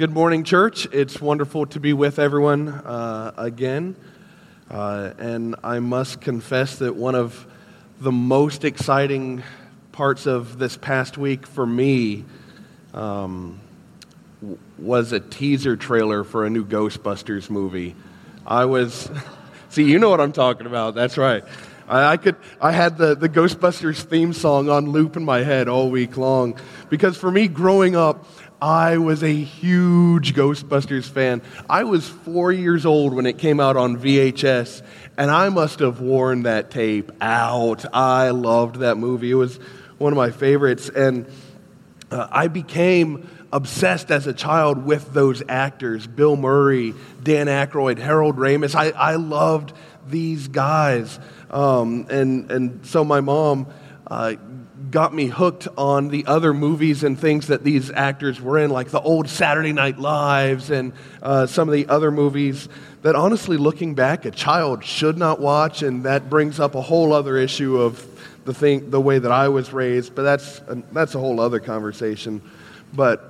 good morning, church. It's wonderful to be with everyone uh, again. Uh, and I must confess that one of the most exciting parts of this past week for me um, was a teaser trailer for a new Ghostbusters movie. I was, see, you know what I'm talking about. That's right. I, could, I had the, the Ghostbusters theme song on loop in my head all week long because for me, growing up, I was a huge Ghostbusters fan. I was four years old when it came out on VHS, and I must have worn that tape out. I loved that movie. It was one of my favorites. And uh, I became obsessed as a child with those actors Bill Murray, Dan Aykroyd, Harold Ramis. I, I loved these guys. Um, and, and so my mom uh, got me hooked on the other movies and things that these actors were in, like the old Saturday Night Lives and uh, some of the other movies that, honestly, looking back, a child should not watch, and that brings up a whole other issue of the thing, the way that I was raised. But that's a, that's a whole other conversation. But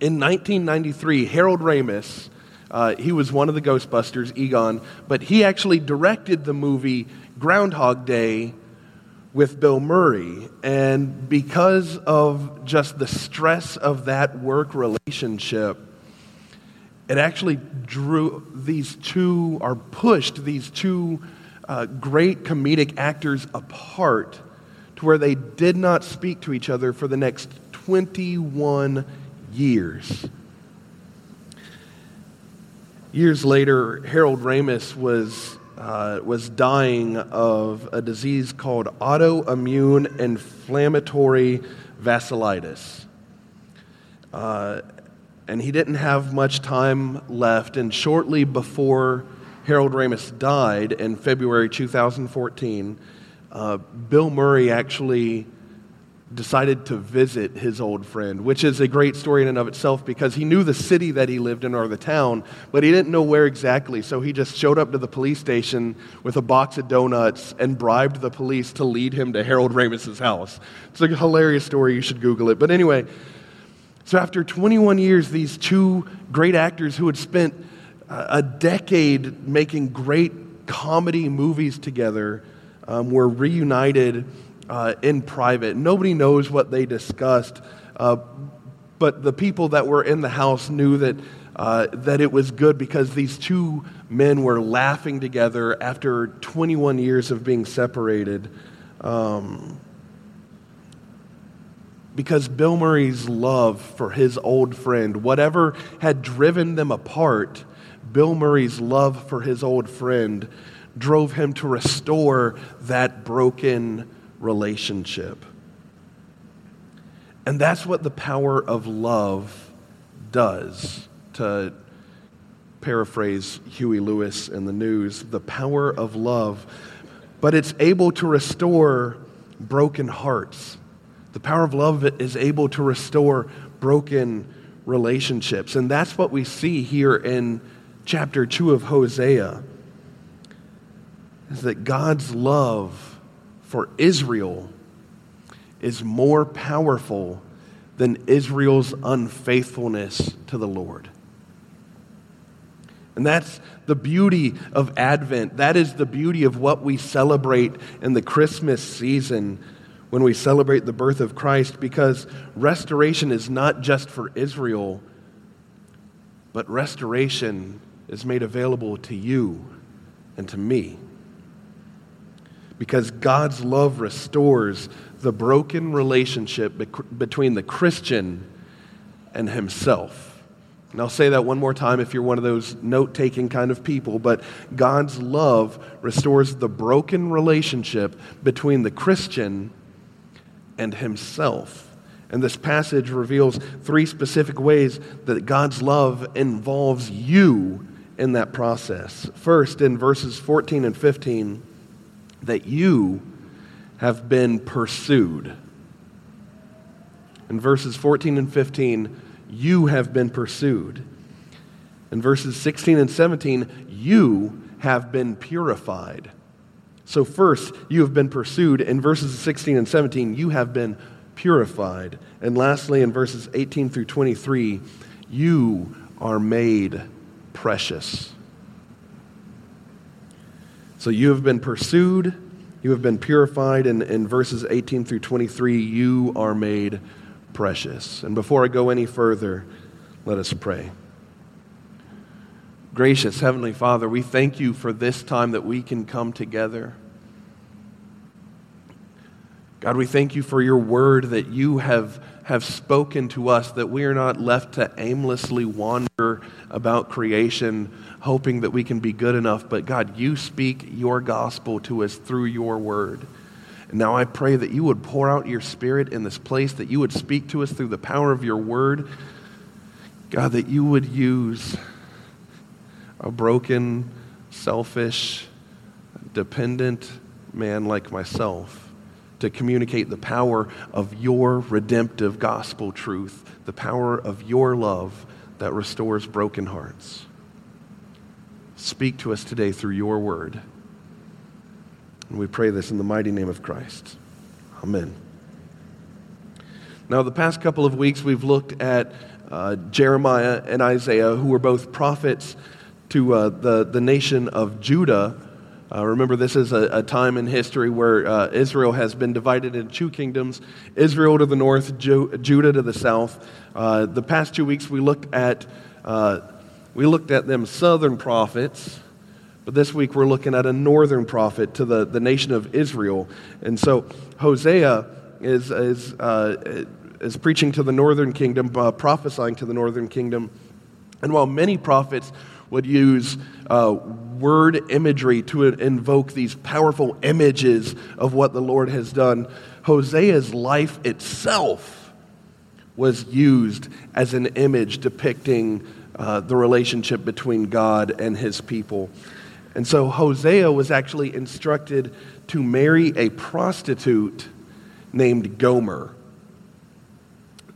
in 1993, Harold Ramis. Uh, he was one of the Ghostbusters, Egon, but he actually directed the movie Groundhog Day with Bill Murray. And because of just the stress of that work relationship, it actually drew these two, or pushed these two uh, great comedic actors apart to where they did not speak to each other for the next 21 years. Years later, Harold Ramis was uh, was dying of a disease called autoimmune inflammatory vasculitis. Uh, and he didn't have much time left. And shortly before Harold Ramis died in February 2014, uh, Bill Murray actually decided to visit his old friend, which is a great story in and of itself because he knew the city that he lived in or the town, but he didn't know where exactly. So he just showed up to the police station with a box of donuts and bribed the police to lead him to Harold Ramis's house. It's a hilarious story. You should Google it. But anyway, so after 21 years, these two great actors who had spent a decade making great comedy movies together um, were reunited uh, in private. Nobody knows what they discussed, uh, but the people that were in the house knew that, uh, that it was good because these two men were laughing together after 21 years of being separated. Um, because Bill Murray's love for his old friend, whatever had driven them apart, Bill Murray's love for his old friend drove him to restore that broken relationship. And that's what the power of love does, to paraphrase Huey Lewis and the News the power of love. But it's able to restore broken hearts. The power of love is able to restore broken relationships. And that's what we see here in chapter 2 of Hosea. Is that God's love for Israel is more powerful than Israel's unfaithfulness to the Lord. And that's the beauty of Advent. That is the beauty of what we celebrate in the Christmas season when we celebrate the birth of Christ, because restoration is not just for Israel, but restoration is made available to you and to me because God's love restores the broken relationship between the Christian and himself. And I'll say that one more time if you're one of those note taking kind of people, but God's love restores the broken relationship between the Christian and himself. And this passage reveals three specific ways that God's love involves you in that process. First, in verses 14 and 15, that you have been pursued. In verses 14 and 15, you have been pursued. In verses 16 and 17, you have been purified. So, first, you have been pursued. In verses 16 and 17, you have been purified. And lastly, in verses 18 through 23, you are made precious. So you have been pursued, you have been purified, and in verses 18 through 23, you are made precious. And before I go any further, let us pray. Gracious Heavenly Father, we thank you for this time that we can come together. God, we thank you for your word that you have, have spoken to us, that we are not left to aimlessly wander about creation, hoping that we can be good enough. But God, you speak your gospel to us through your word. And now I pray that you would pour out your spirit in this place, that you would speak to us through the power of your word. God, that you would use a broken, selfish, dependent man like myself to communicate the power of your redemptive gospel truth, the power of your love that restores broken hearts. Speak to us today through your word. And we pray this in the mighty name of Christ. Amen. Now, the past couple of weeks, we've looked at uh, Jeremiah and Isaiah, who were both prophets to uh, the, the nation of Judah uh, remember, this is a, a, time in history where uh, Israel has been divided into two kingdoms Israel to the north, Ju- Judah to the south. Uh, the past two weeks, we looked at, uh, we looked at them southern prophets, but this week we're looking at a northern prophet to the, the nation of Israel. And so Hosea is, is, uh, is preaching to the northern kingdom, uh, prophesying to the northern kingdom. And while many prophets would use word imagery to invoke these powerful images of what the Lord has done. Hosea's life itself was used as an image depicting uh, the relationship between God and his people. And so Hosea was actually instructed to marry a prostitute named Gomer.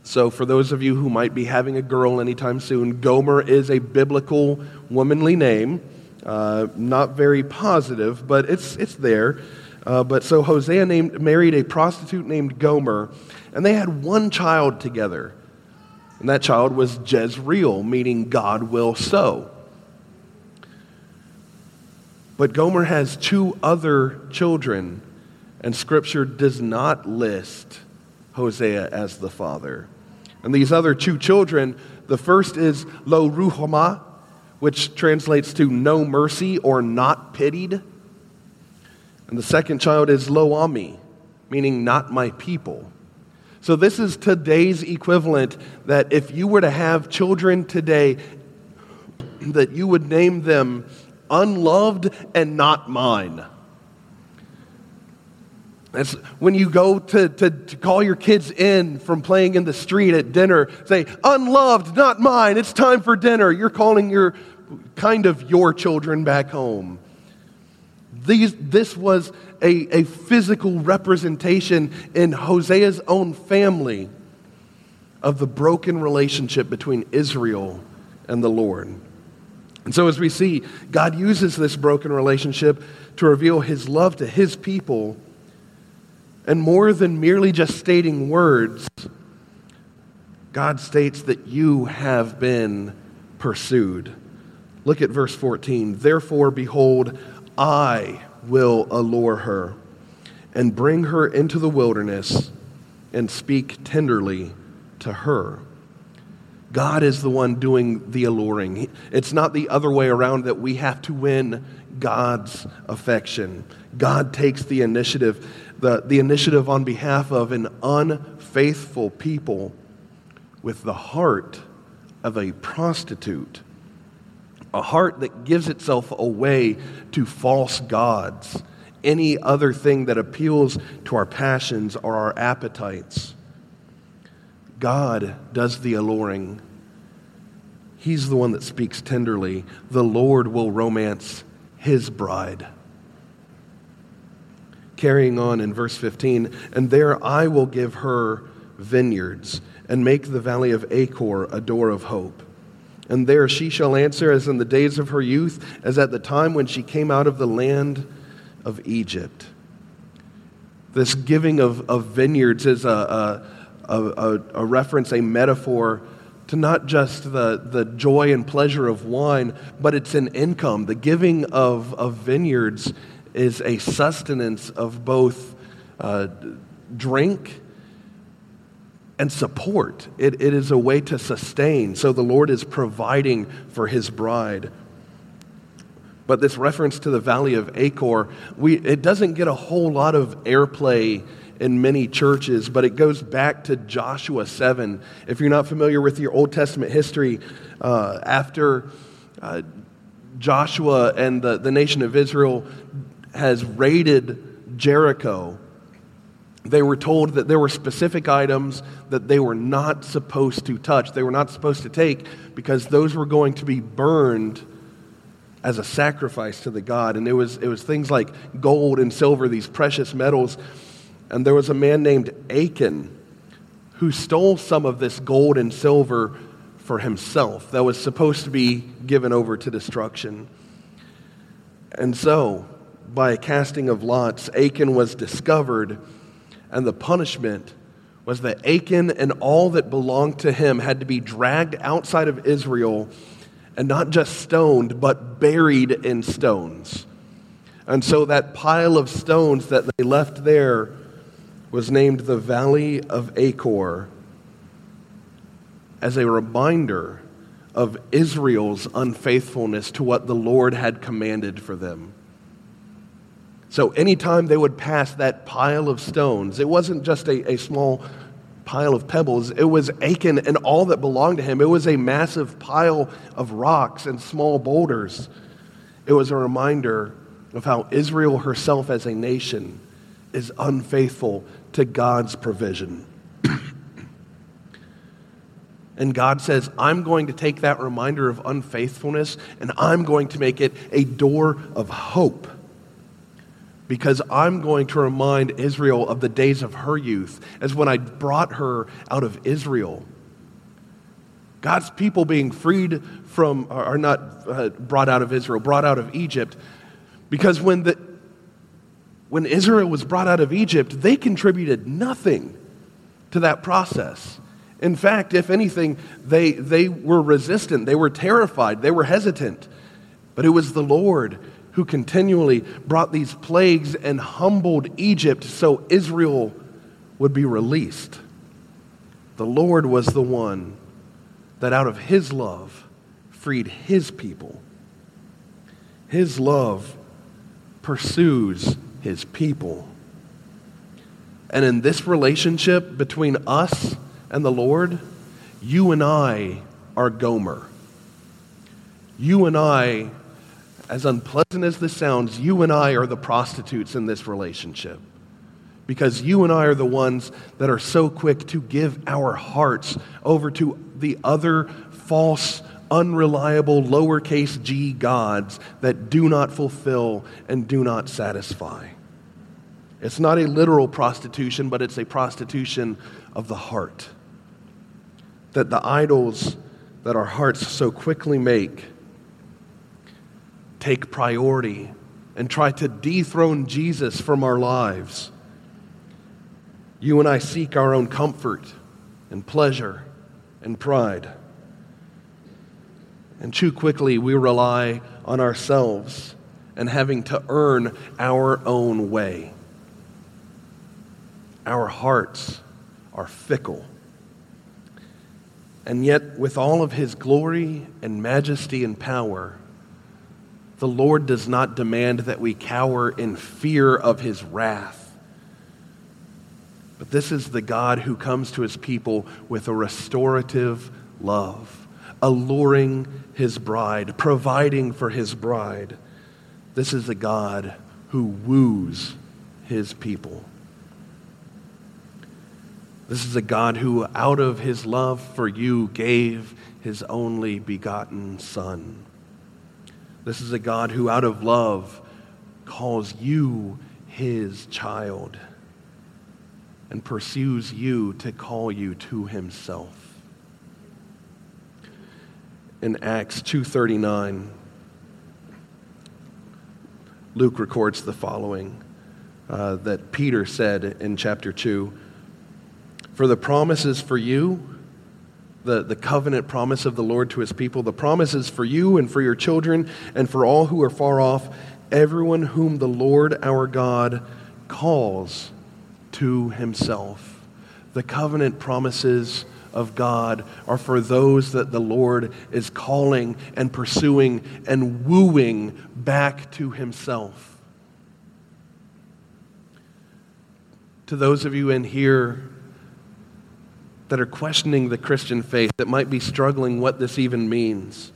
So, for those of you who might be having a girl anytime soon, Gomer is a biblical womanly name. Uh, not very positive, but it's, it's there. Uh, but sow Hosea named, married a prostitute named Gomer, and they had one child together. And that child was Jezreel, meaning God will so. But Gomer has two other children, and Scripture does not list Hosea as the father. And these other two children, the first is Lo Ruhamah, which translates to no mercy or not pitied. And the second child is Lo Ammi, meaning not my people. So this is today's equivalent that if you were to have children today, that you would name them unloved and not mine. That's when you go to, to, to, call your kids in from playing in the street at dinner, say, unloved, not mine, it's time for dinner. You're calling your kind of your children back home. These, this was a, a physical representation in Hosea's own family of the broken relationship between Israel and the Lord. And so, as we see, God uses this broken relationship to reveal his love to his people and more than merely just stating words, God states that you have been pursued. Look at verse 14. Therefore, behold, I will allure her and bring her into the wilderness and speak tenderly to her. God is the one doing the alluring. It's not the other way around that we have to win God's affection. God takes the initiative the, the initiative on behalf of an unfaithful people with the heart of a prostitute, a heart that gives itself away to false gods, any other thing that appeals to our passions or our appetites. God does the alluring. He's the one that speaks tenderly. The Lord will romance his bride carrying on in verse 15, and there I will give her vineyards and make the valley of Achor a door of hope. And there she shall answer as in the days of her youth, as at the time when she came out of the land of Egypt. This giving of, of vineyards is a, a, a, a reference, a metaphor to not just the, the joy and pleasure of wine, but it's an income. The giving of, of vineyards is a sustenance of both uh, drink and support. It, it is a way to sustain. So the Lord is providing for his bride. But this reference to the valley of Achor, we, it doesn't get a whole lot of airplay in many churches, but it goes back to Joshua 7. If you're not familiar with your Old Testament history, uh, after uh, Joshua and the, the nation of Israel has raided Jericho, they were told that there were specific items that they were not supposed to touch, they were not supposed to take, because those were going to be burned as a sacrifice to the God. And it was, it was things like gold and silver, these precious metals. And there was a man named Achan who stole some of this gold and silver for himself that was supposed to be given over to destruction. And so, by a casting of lots, Achan was discovered, and the punishment was that Achan and all that belonged to him had to be dragged outside of Israel and not just stoned, but buried in stones. And so that pile of stones that they left there was named the Valley of Achor as a reminder of Israel's unfaithfulness to what the Lord had commanded for them. So, anytime they would pass that pile of stones, it wasn't just a, a small pile of pebbles, it was Achan and all that belonged to him. It was a massive pile of rocks and small boulders. It was a reminder of how Israel herself as a nation is unfaithful to God's provision. and God says, I'm going to take that reminder of unfaithfulness and I'm going to make it a door of hope. Because I'm going to remind Israel of the days of her youth, as when I brought her out of Israel. God's people being freed from, are not uh, brought out of Israel, brought out of Egypt. Because when the, when Israel was brought out of Egypt, they contributed nothing to that process. In fact, if anything, they, they were resistant, they were terrified, they were hesitant. But it was the Lord who continually brought these plagues and humbled Egypt so Israel would be released. The Lord was the one that out of his love freed his people. His love pursues his people. And in this relationship between us and the Lord, you and I are Gomer. You and I, as unpleasant as this sounds, you and I are the prostitutes in this relationship. Because you and I are the ones that are so quick to give our hearts over to the other false, unreliable, lowercase g gods that do not fulfill and do not satisfy. It's not a literal prostitution, but it's a prostitution of the heart. That the idols that our hearts so quickly make take priority and try to dethrone Jesus from our lives. You and I seek our own comfort and pleasure and pride. And too quickly we rely on ourselves and having to earn our own way. Our hearts are fickle. And yet, with all of his glory and majesty and power, the Lord does not demand that we cower in fear of his wrath. But this is the God who comes to his people with a restorative love, alluring his bride, providing for his bride. This is the God who woos his people. This is a God who, out of his love for you, gave his only begotten Son. This is a God who, out of love, calls you his child and pursues you to call you to himself. In Acts 2:39, Luke records the following uh, that Peter said in chapter 2 for the promises for you the, the covenant promise of the Lord to his people. The promise is for you and for your children and for all who are far off, everyone whom the Lord our God calls to himself. The covenant promises of God are for those that the Lord is calling and pursuing and wooing back to himself. To those of you in here that are questioning the Christian faith, that might be struggling what this even means,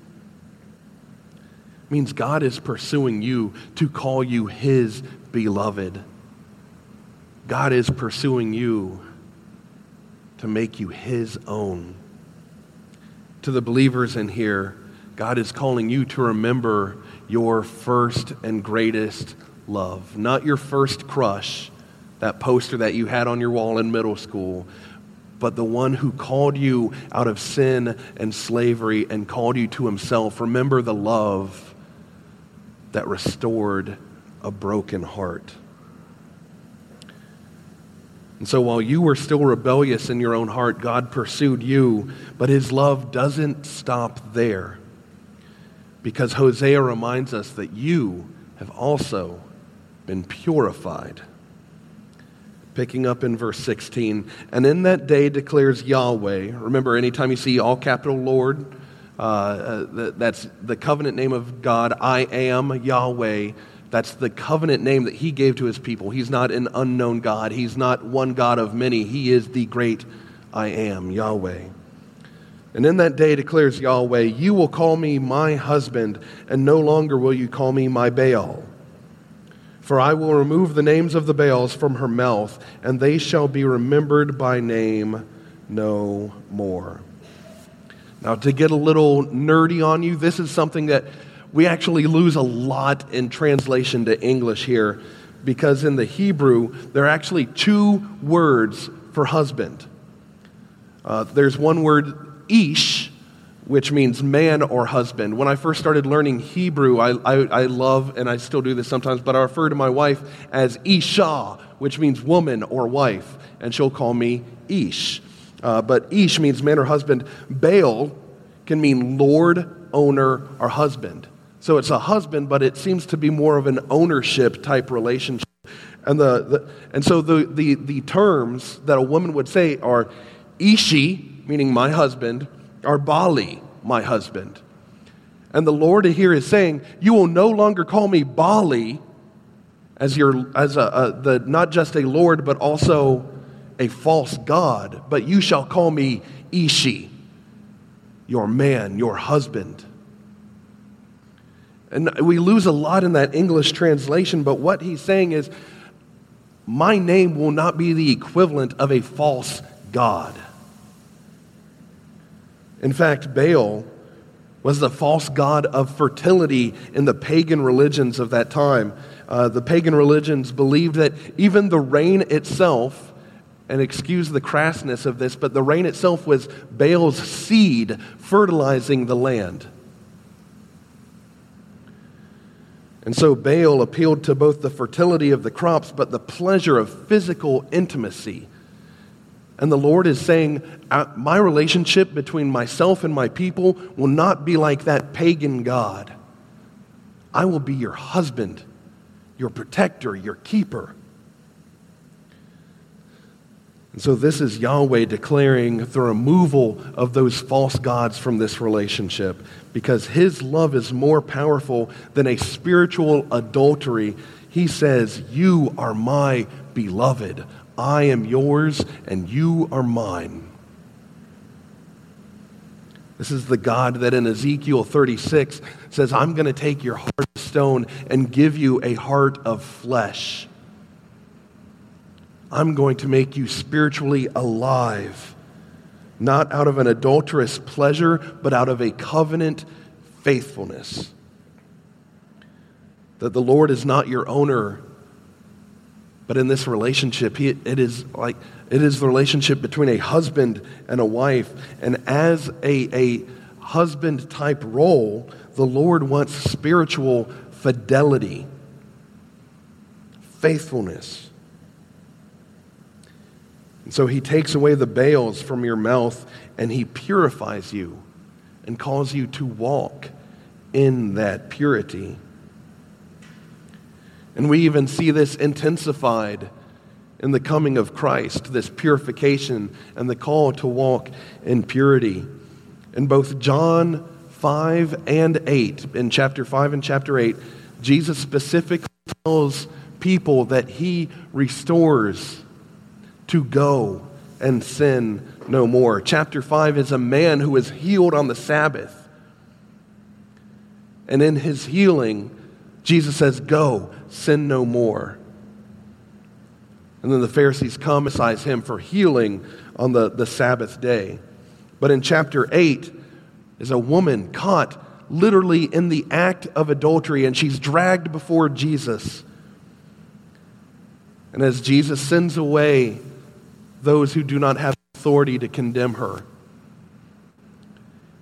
it means God is pursuing you to call you his beloved. God is pursuing you to make you his own. To the believers in here, God is calling you to remember your first and greatest love, not your first crush, that poster that you had on your wall in middle school, but the one who called you out of sin and slavery and called you to himself. Remember the love that restored a broken heart. And so while you were still rebellious in your own heart, God pursued you, but his love doesn't stop there. Because Hosea reminds us that you have also been purified. Picking up in verse 16, and in that day declares Yahweh. Remember, anytime you see all capital Lord, uh, uh, that's the covenant name of God. I am Yahweh. That's the covenant name that he gave to his people. He's not an unknown God. He's not one God of many. He is the great I am, Yahweh. And in that day declares Yahweh, You will call me my husband, and no longer will you call me my Baal. For I will remove the names of the Baals from her mouth, and they shall be remembered by name no more. Now, to get a little nerdy on you, this is something that we actually lose a lot in translation to English here because in the Hebrew, there are actually two words for husband. Uh, there's one word, ish, which means man or husband. When I first started learning Hebrew, I, I, I, love, and I still do this sometimes, but I refer to my wife as Isha, which means woman or wife, and she'll call me Ish. Uh, but Ish means man or husband. Baal can mean lord, owner, or husband. So it's a husband, but it seems to be more of an ownership type relationship. And, the, the, and so the, the, the terms that a woman would say are Ishi, meaning my husband, or Bali, my husband. And the Lord here is saying, You will no longer call me Bali as, your, as a, a, the, not just a Lord, but also a false God, but you shall call me Ishi, your man, your husband. And we lose a lot in that English translation, but what he's saying is, my name will not be the equivalent of a false God. In fact, Baal was the false god of fertility in the pagan religions of that time. Uh, the pagan religions believed that even the rain itself, and excuse the crassness of this, but the rain itself was Baal's seed fertilizing the land. And so Baal appealed to both the fertility of the crops, but the pleasure of physical intimacy. And the Lord is saying, uh, My relationship between myself and my people will not be like that pagan God. I will be your husband, your protector, your keeper. And so, this is Yahweh declaring the removal of those false gods from this relationship because his love is more powerful than a spiritual adultery. He says, You are my beloved. I am yours, and you are mine. This is the God that in Ezekiel 36 says, I'm going to take your heart of stone and give you a heart of flesh. I'm going to make you spiritually alive, not out of an adulterous pleasure, but out of a covenant faithfulness. That the Lord is not your owner, but in this relationship, he, it is like it is the relationship between a husband and a wife. And as a, a husband type role, the Lord wants spiritual fidelity, faithfulness. And so he takes away the Baals from your mouth and he purifies you and calls you to walk in that purity. And we even see this intensified in the coming of Christ, this purification and the call to walk in purity. In both John 5 and 8, in chapter 5 and chapter 8, Jesus specifically tells people that he restores to go and sin no more. Chapter 5 is a man who is healed on the Sabbath. And in his healing, Jesus says, Go, sin no more. And then the Pharisees come and criticize him for healing on the, the Sabbath day. But in chapter 8 is a woman caught literally in the act of adultery, and she's dragged before Jesus. And as Jesus sends away those who do not have authority to condemn her,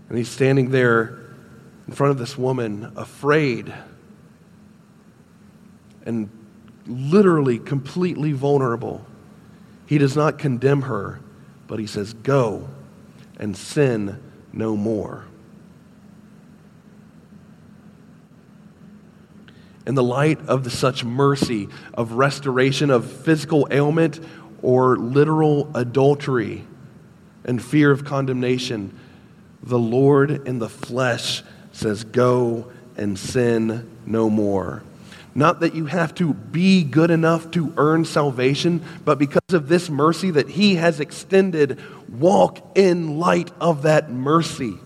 and he's standing there in front of this woman, afraid and literally completely vulnerable. He does not condemn her, but he says, Go and sin no more. In the light of the, such mercy, of restoration of physical ailment or literal adultery and fear of condemnation, the Lord in the flesh says, Go and sin no more. Not that you have to be good enough to earn salvation, but because of this mercy that He has extended, walk in light of that mercy.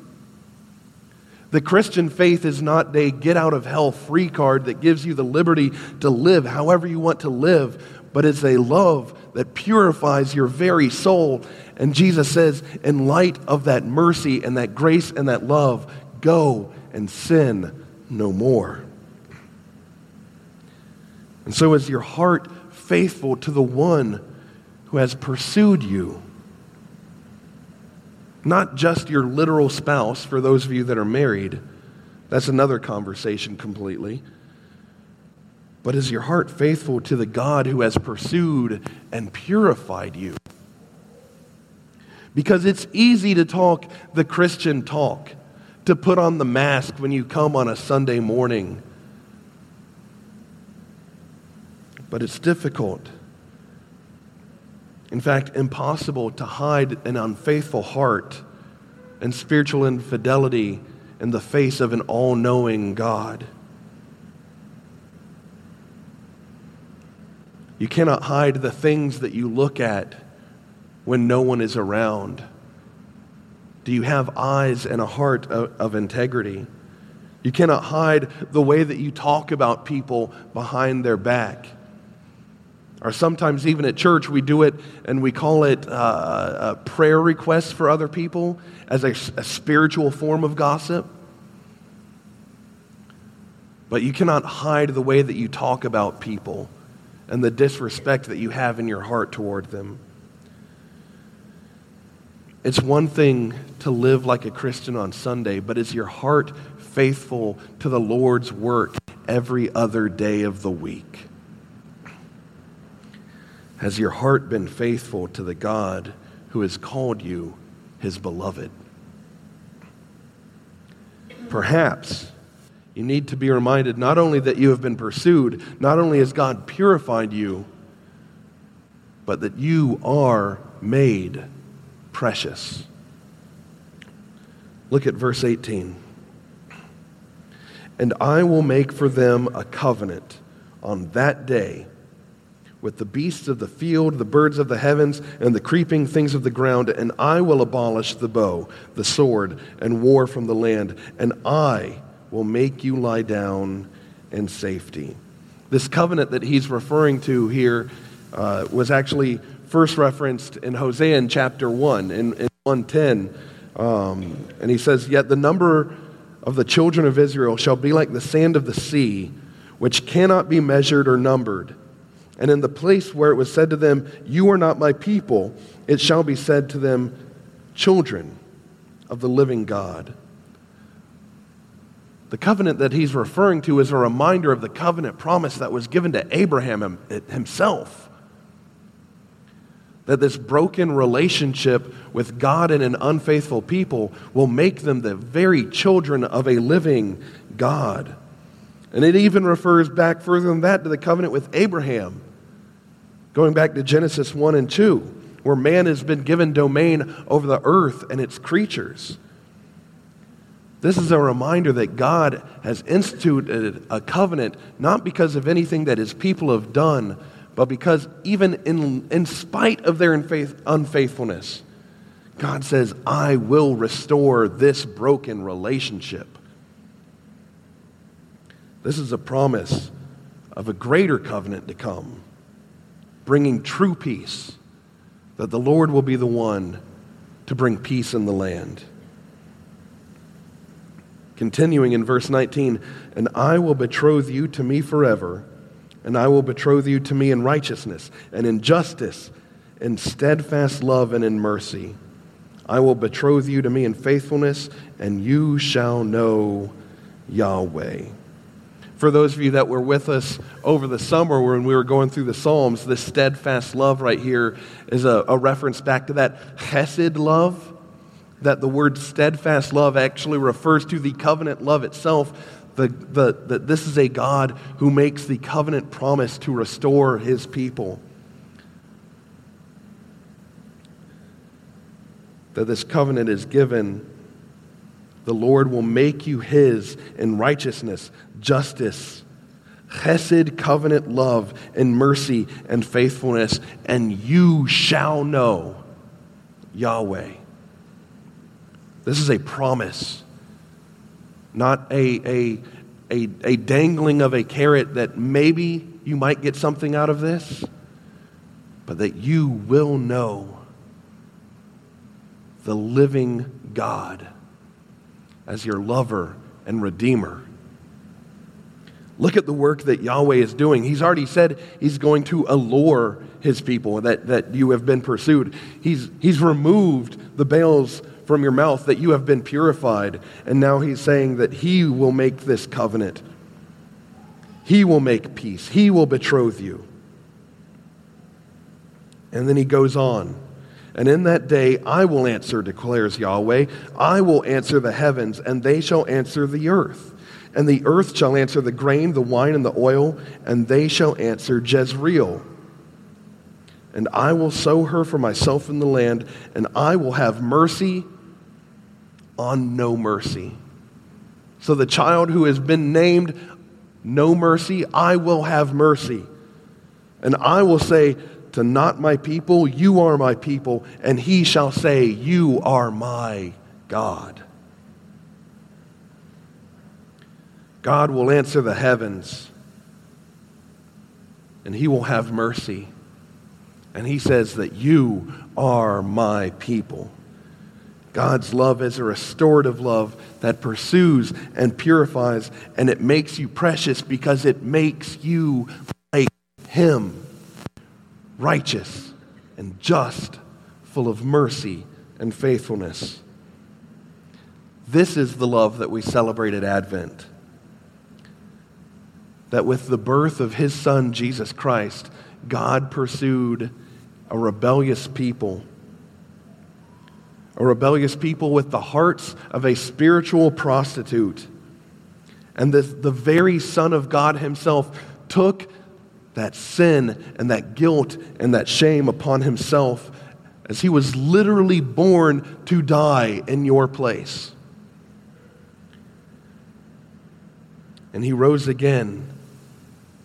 The Christian faith is not a get out of hell free card that gives you the liberty to live however you want to live, but it's a love that purifies your very soul. And Jesus says, in light of that mercy and that grace and that love, go and sin no more. And so, is your heart faithful to the one who has pursued you? Not just your literal spouse, for those of you that are married. That's another conversation completely. But is your heart faithful to the God who has pursued and purified you? Because it's easy to talk the Christian talk, to put on the mask when you come on a Sunday morning but it's difficult. In fact, impossible to hide an unfaithful heart and spiritual infidelity in the face of an all knowing God. You cannot hide the things that you look at when no one is around. Do you have eyes and a heart of, of, integrity? You cannot hide the way that you talk about people behind their back. Or sometimes, even at church, we do it and we call it uh, prayer request for other people as a, a spiritual form of gossip. But you cannot hide the way that you talk about people and the disrespect that you have in your heart toward them. It's one thing to live like a Christian on Sunday, but is your heart faithful to the Lord's work every other day of the week? Has your heart been faithful to the God who has called you his beloved? Perhaps you need to be reminded not only that you have been pursued, not only has God purified you, but that you are made precious. Look at verse 18. And I will make for them a covenant on that day with the beasts of the field, the birds of the heavens, and the creeping things of the ground, and I will abolish the bow, the sword, and war from the land, and I will make you lie down in safety. This covenant that he's referring to here uh, was actually first referenced in Hosea in chapter 1, in, in 110. Um, and he says, Yet the number of the children of Israel shall be like the sand of the sea, which cannot be measured or numbered. And in the place where it was said to them, You are not my people, it shall be said to them, Children of the living God. The covenant that he's referring to is a reminder of the covenant promise that was given to Abraham himself. That this broken relationship with God and an unfaithful people will make them the very children of a living God. And it even refers back further than that to the covenant with Abraham, going back to Genesis 1 and 2, where man has been given domain over the earth and its creatures. This is a reminder that God has instituted a covenant not because of anything that his people have done, but because even in, in spite of their unfaithfulness, God says, I will restore this broken relationship. This is a promise of a greater covenant to come, bringing true peace, that the Lord will be the one to bring peace in the land. Continuing in verse 19, and I will betroth you to me forever, and I will betroth you to me in righteousness and in justice, in steadfast love and in mercy. I will betroth you to me in faithfulness, and you shall know Yahweh. For those of you that were with us over the summer when we were going through the Psalms, this steadfast love right here is a, a reference back to that chesed love that the word steadfast love actually refers to the covenant love itself. The, the, that this is a God who makes the covenant promise to restore his people. That this covenant is given, the Lord will make you his in righteousness, justice, chesed, covenant love, and mercy and faithfulness, and you shall know Yahweh. This is a promise, not a, a, a, a, dangling of a carrot that maybe you might get something out of this, but that you will know the living God as your lover and redeemer. Look at the work that Yahweh is doing. He's already said he's going to allure his people, that, that you have been pursued. He's, he's removed the Baals from your mouth that you have been purified. And now he's saying that he will make this covenant. He will make peace. He will betroth you. And then he goes on. And in that day I will answer, declares Yahweh. I will answer the heavens, and they shall answer the earth. And the earth shall answer the grain, the wine, and the oil, and they shall answer Jezreel and I will sow her for myself in the land, and I will have mercy on no mercy. So the child who has been named no mercy, I will have mercy. And I will say to not my people, you are my people, and he shall say, you are my God. God will answer the heavens, and he will have mercy. And he says that you are my people. God's love is a restorative love that pursues and purifies, and it makes you precious because it makes you like Him, righteous and just, full of mercy and faithfulness. This is the love that we celebrate at Advent. That with the birth of His Son, Jesus Christ, God pursued a rebellious people a rebellious people with the hearts of a spiritual prostitute. And the, the very Son of God Himself took that sin and that guilt and that shame upon Himself as He was literally born to die in your place. And He rose again,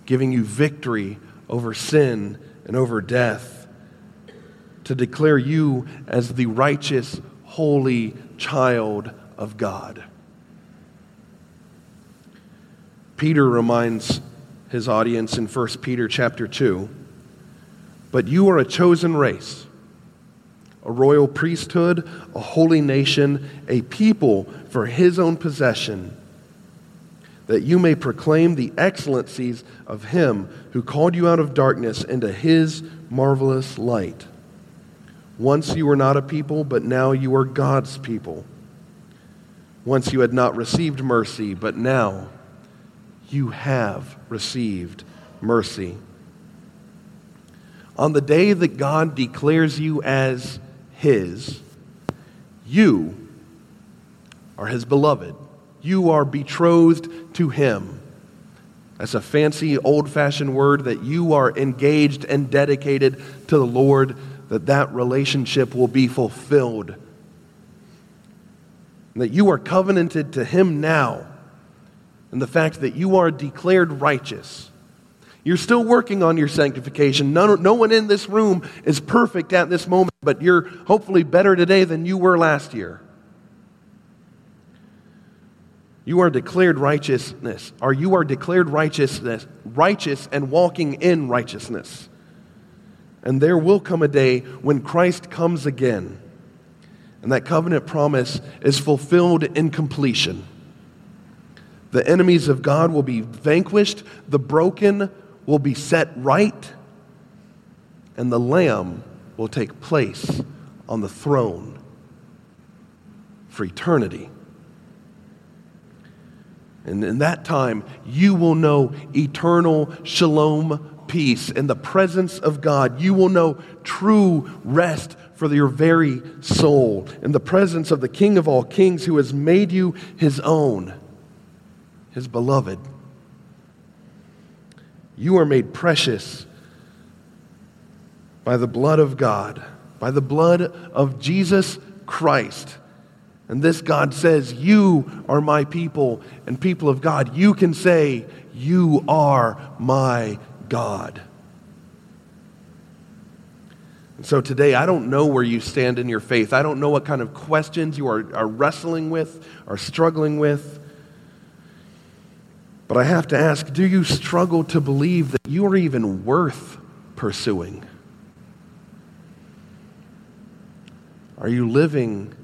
giving you victory over sin and over death to declare you as the righteous, holy child of God. Peter reminds his audience in 1 Peter chapter 2 But you are a chosen race, a royal priesthood, a holy nation, a people for his own possession, that you may proclaim the excellencies of him who called you out of darkness into his marvelous light. Once you were not a people, but now you are God's people. Once you had not received mercy, but now you have received mercy. On the day that God declares you as His, you are His beloved. You are betrothed to Him. That's a fancy, old fashioned word that you are engaged and dedicated to the Lord, that that relationship will be fulfilled. That you are covenanted to Him now, and the fact that you are declared righteous. You're still working on your sanctification. No one in this room is perfect at this moment, but you're hopefully better today than you were last year. You are declared righteousness, or you are declared righteousness, righteous and walking in righteousness. And there will come a day when Christ comes again, and that covenant promise is fulfilled in completion. The enemies of God will be vanquished, the broken will be set right, and the Lamb will take place on the throne for eternity. And in that time, you will know eternal shalom peace in the presence of God. You will know true rest for your very soul in the presence of the King of all kings who has made you his own, his beloved. You are made precious by the blood of God, by the blood of Jesus Christ. And this God says, You are my people and people of God. You can say, You are my God. And so today, I don't know where you stand in your faith. I don't know what kind of questions you are, are wrestling with, are struggling with. But I have to ask do you struggle to believe that you are even worth pursuing? Are you living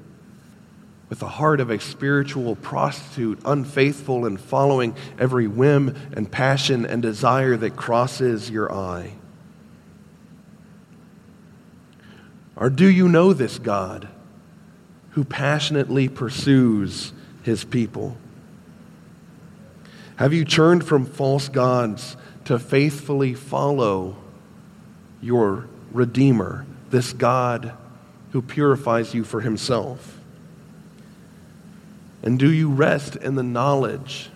with the heart of a spiritual prostitute, unfaithful and following every whim and passion and desire that crosses your eye? Or do you know this God who passionately pursues his people? Have you turned from false gods to faithfully follow your Redeemer, this God who purifies you for himself? And do you rest in the knowledge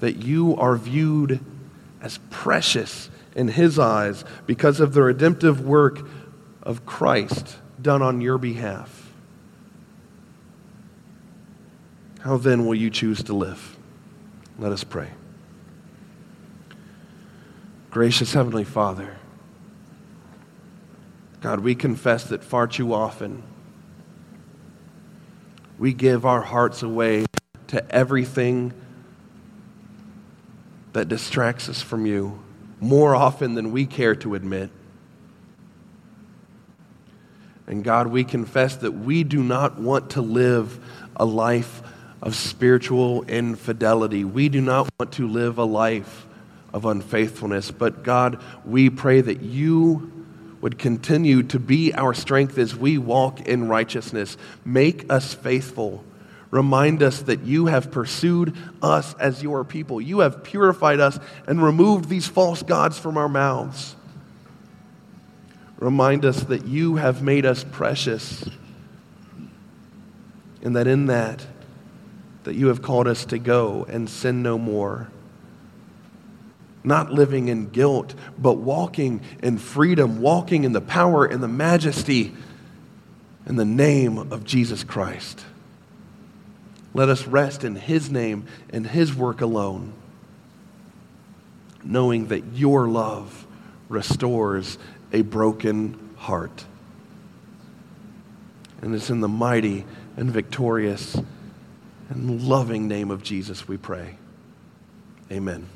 that you are viewed as precious in His eyes because of the redemptive work of Christ done on your behalf? How then will you choose to live? Let us pray. Gracious Heavenly Father, God, we confess that far too often, we give our hearts away to everything that distracts us from you more often than we care to admit. And God, we confess that we do not want to live a life of spiritual infidelity. We do not want to live a life of unfaithfulness. But God, we pray that you would continue to be our strength as we walk in righteousness. Make us faithful. Remind us that you have pursued us as your people. You have purified us and removed these false gods from our mouths. Remind us that you have made us precious and that in that that you have called us to go and sin no more not living in guilt, but walking in freedom, walking in the power and the majesty in the name of Jesus Christ. Let us rest in His name and His work alone, knowing that your love restores a broken heart. And it's in the mighty and victorious and loving name of Jesus we pray. Amen.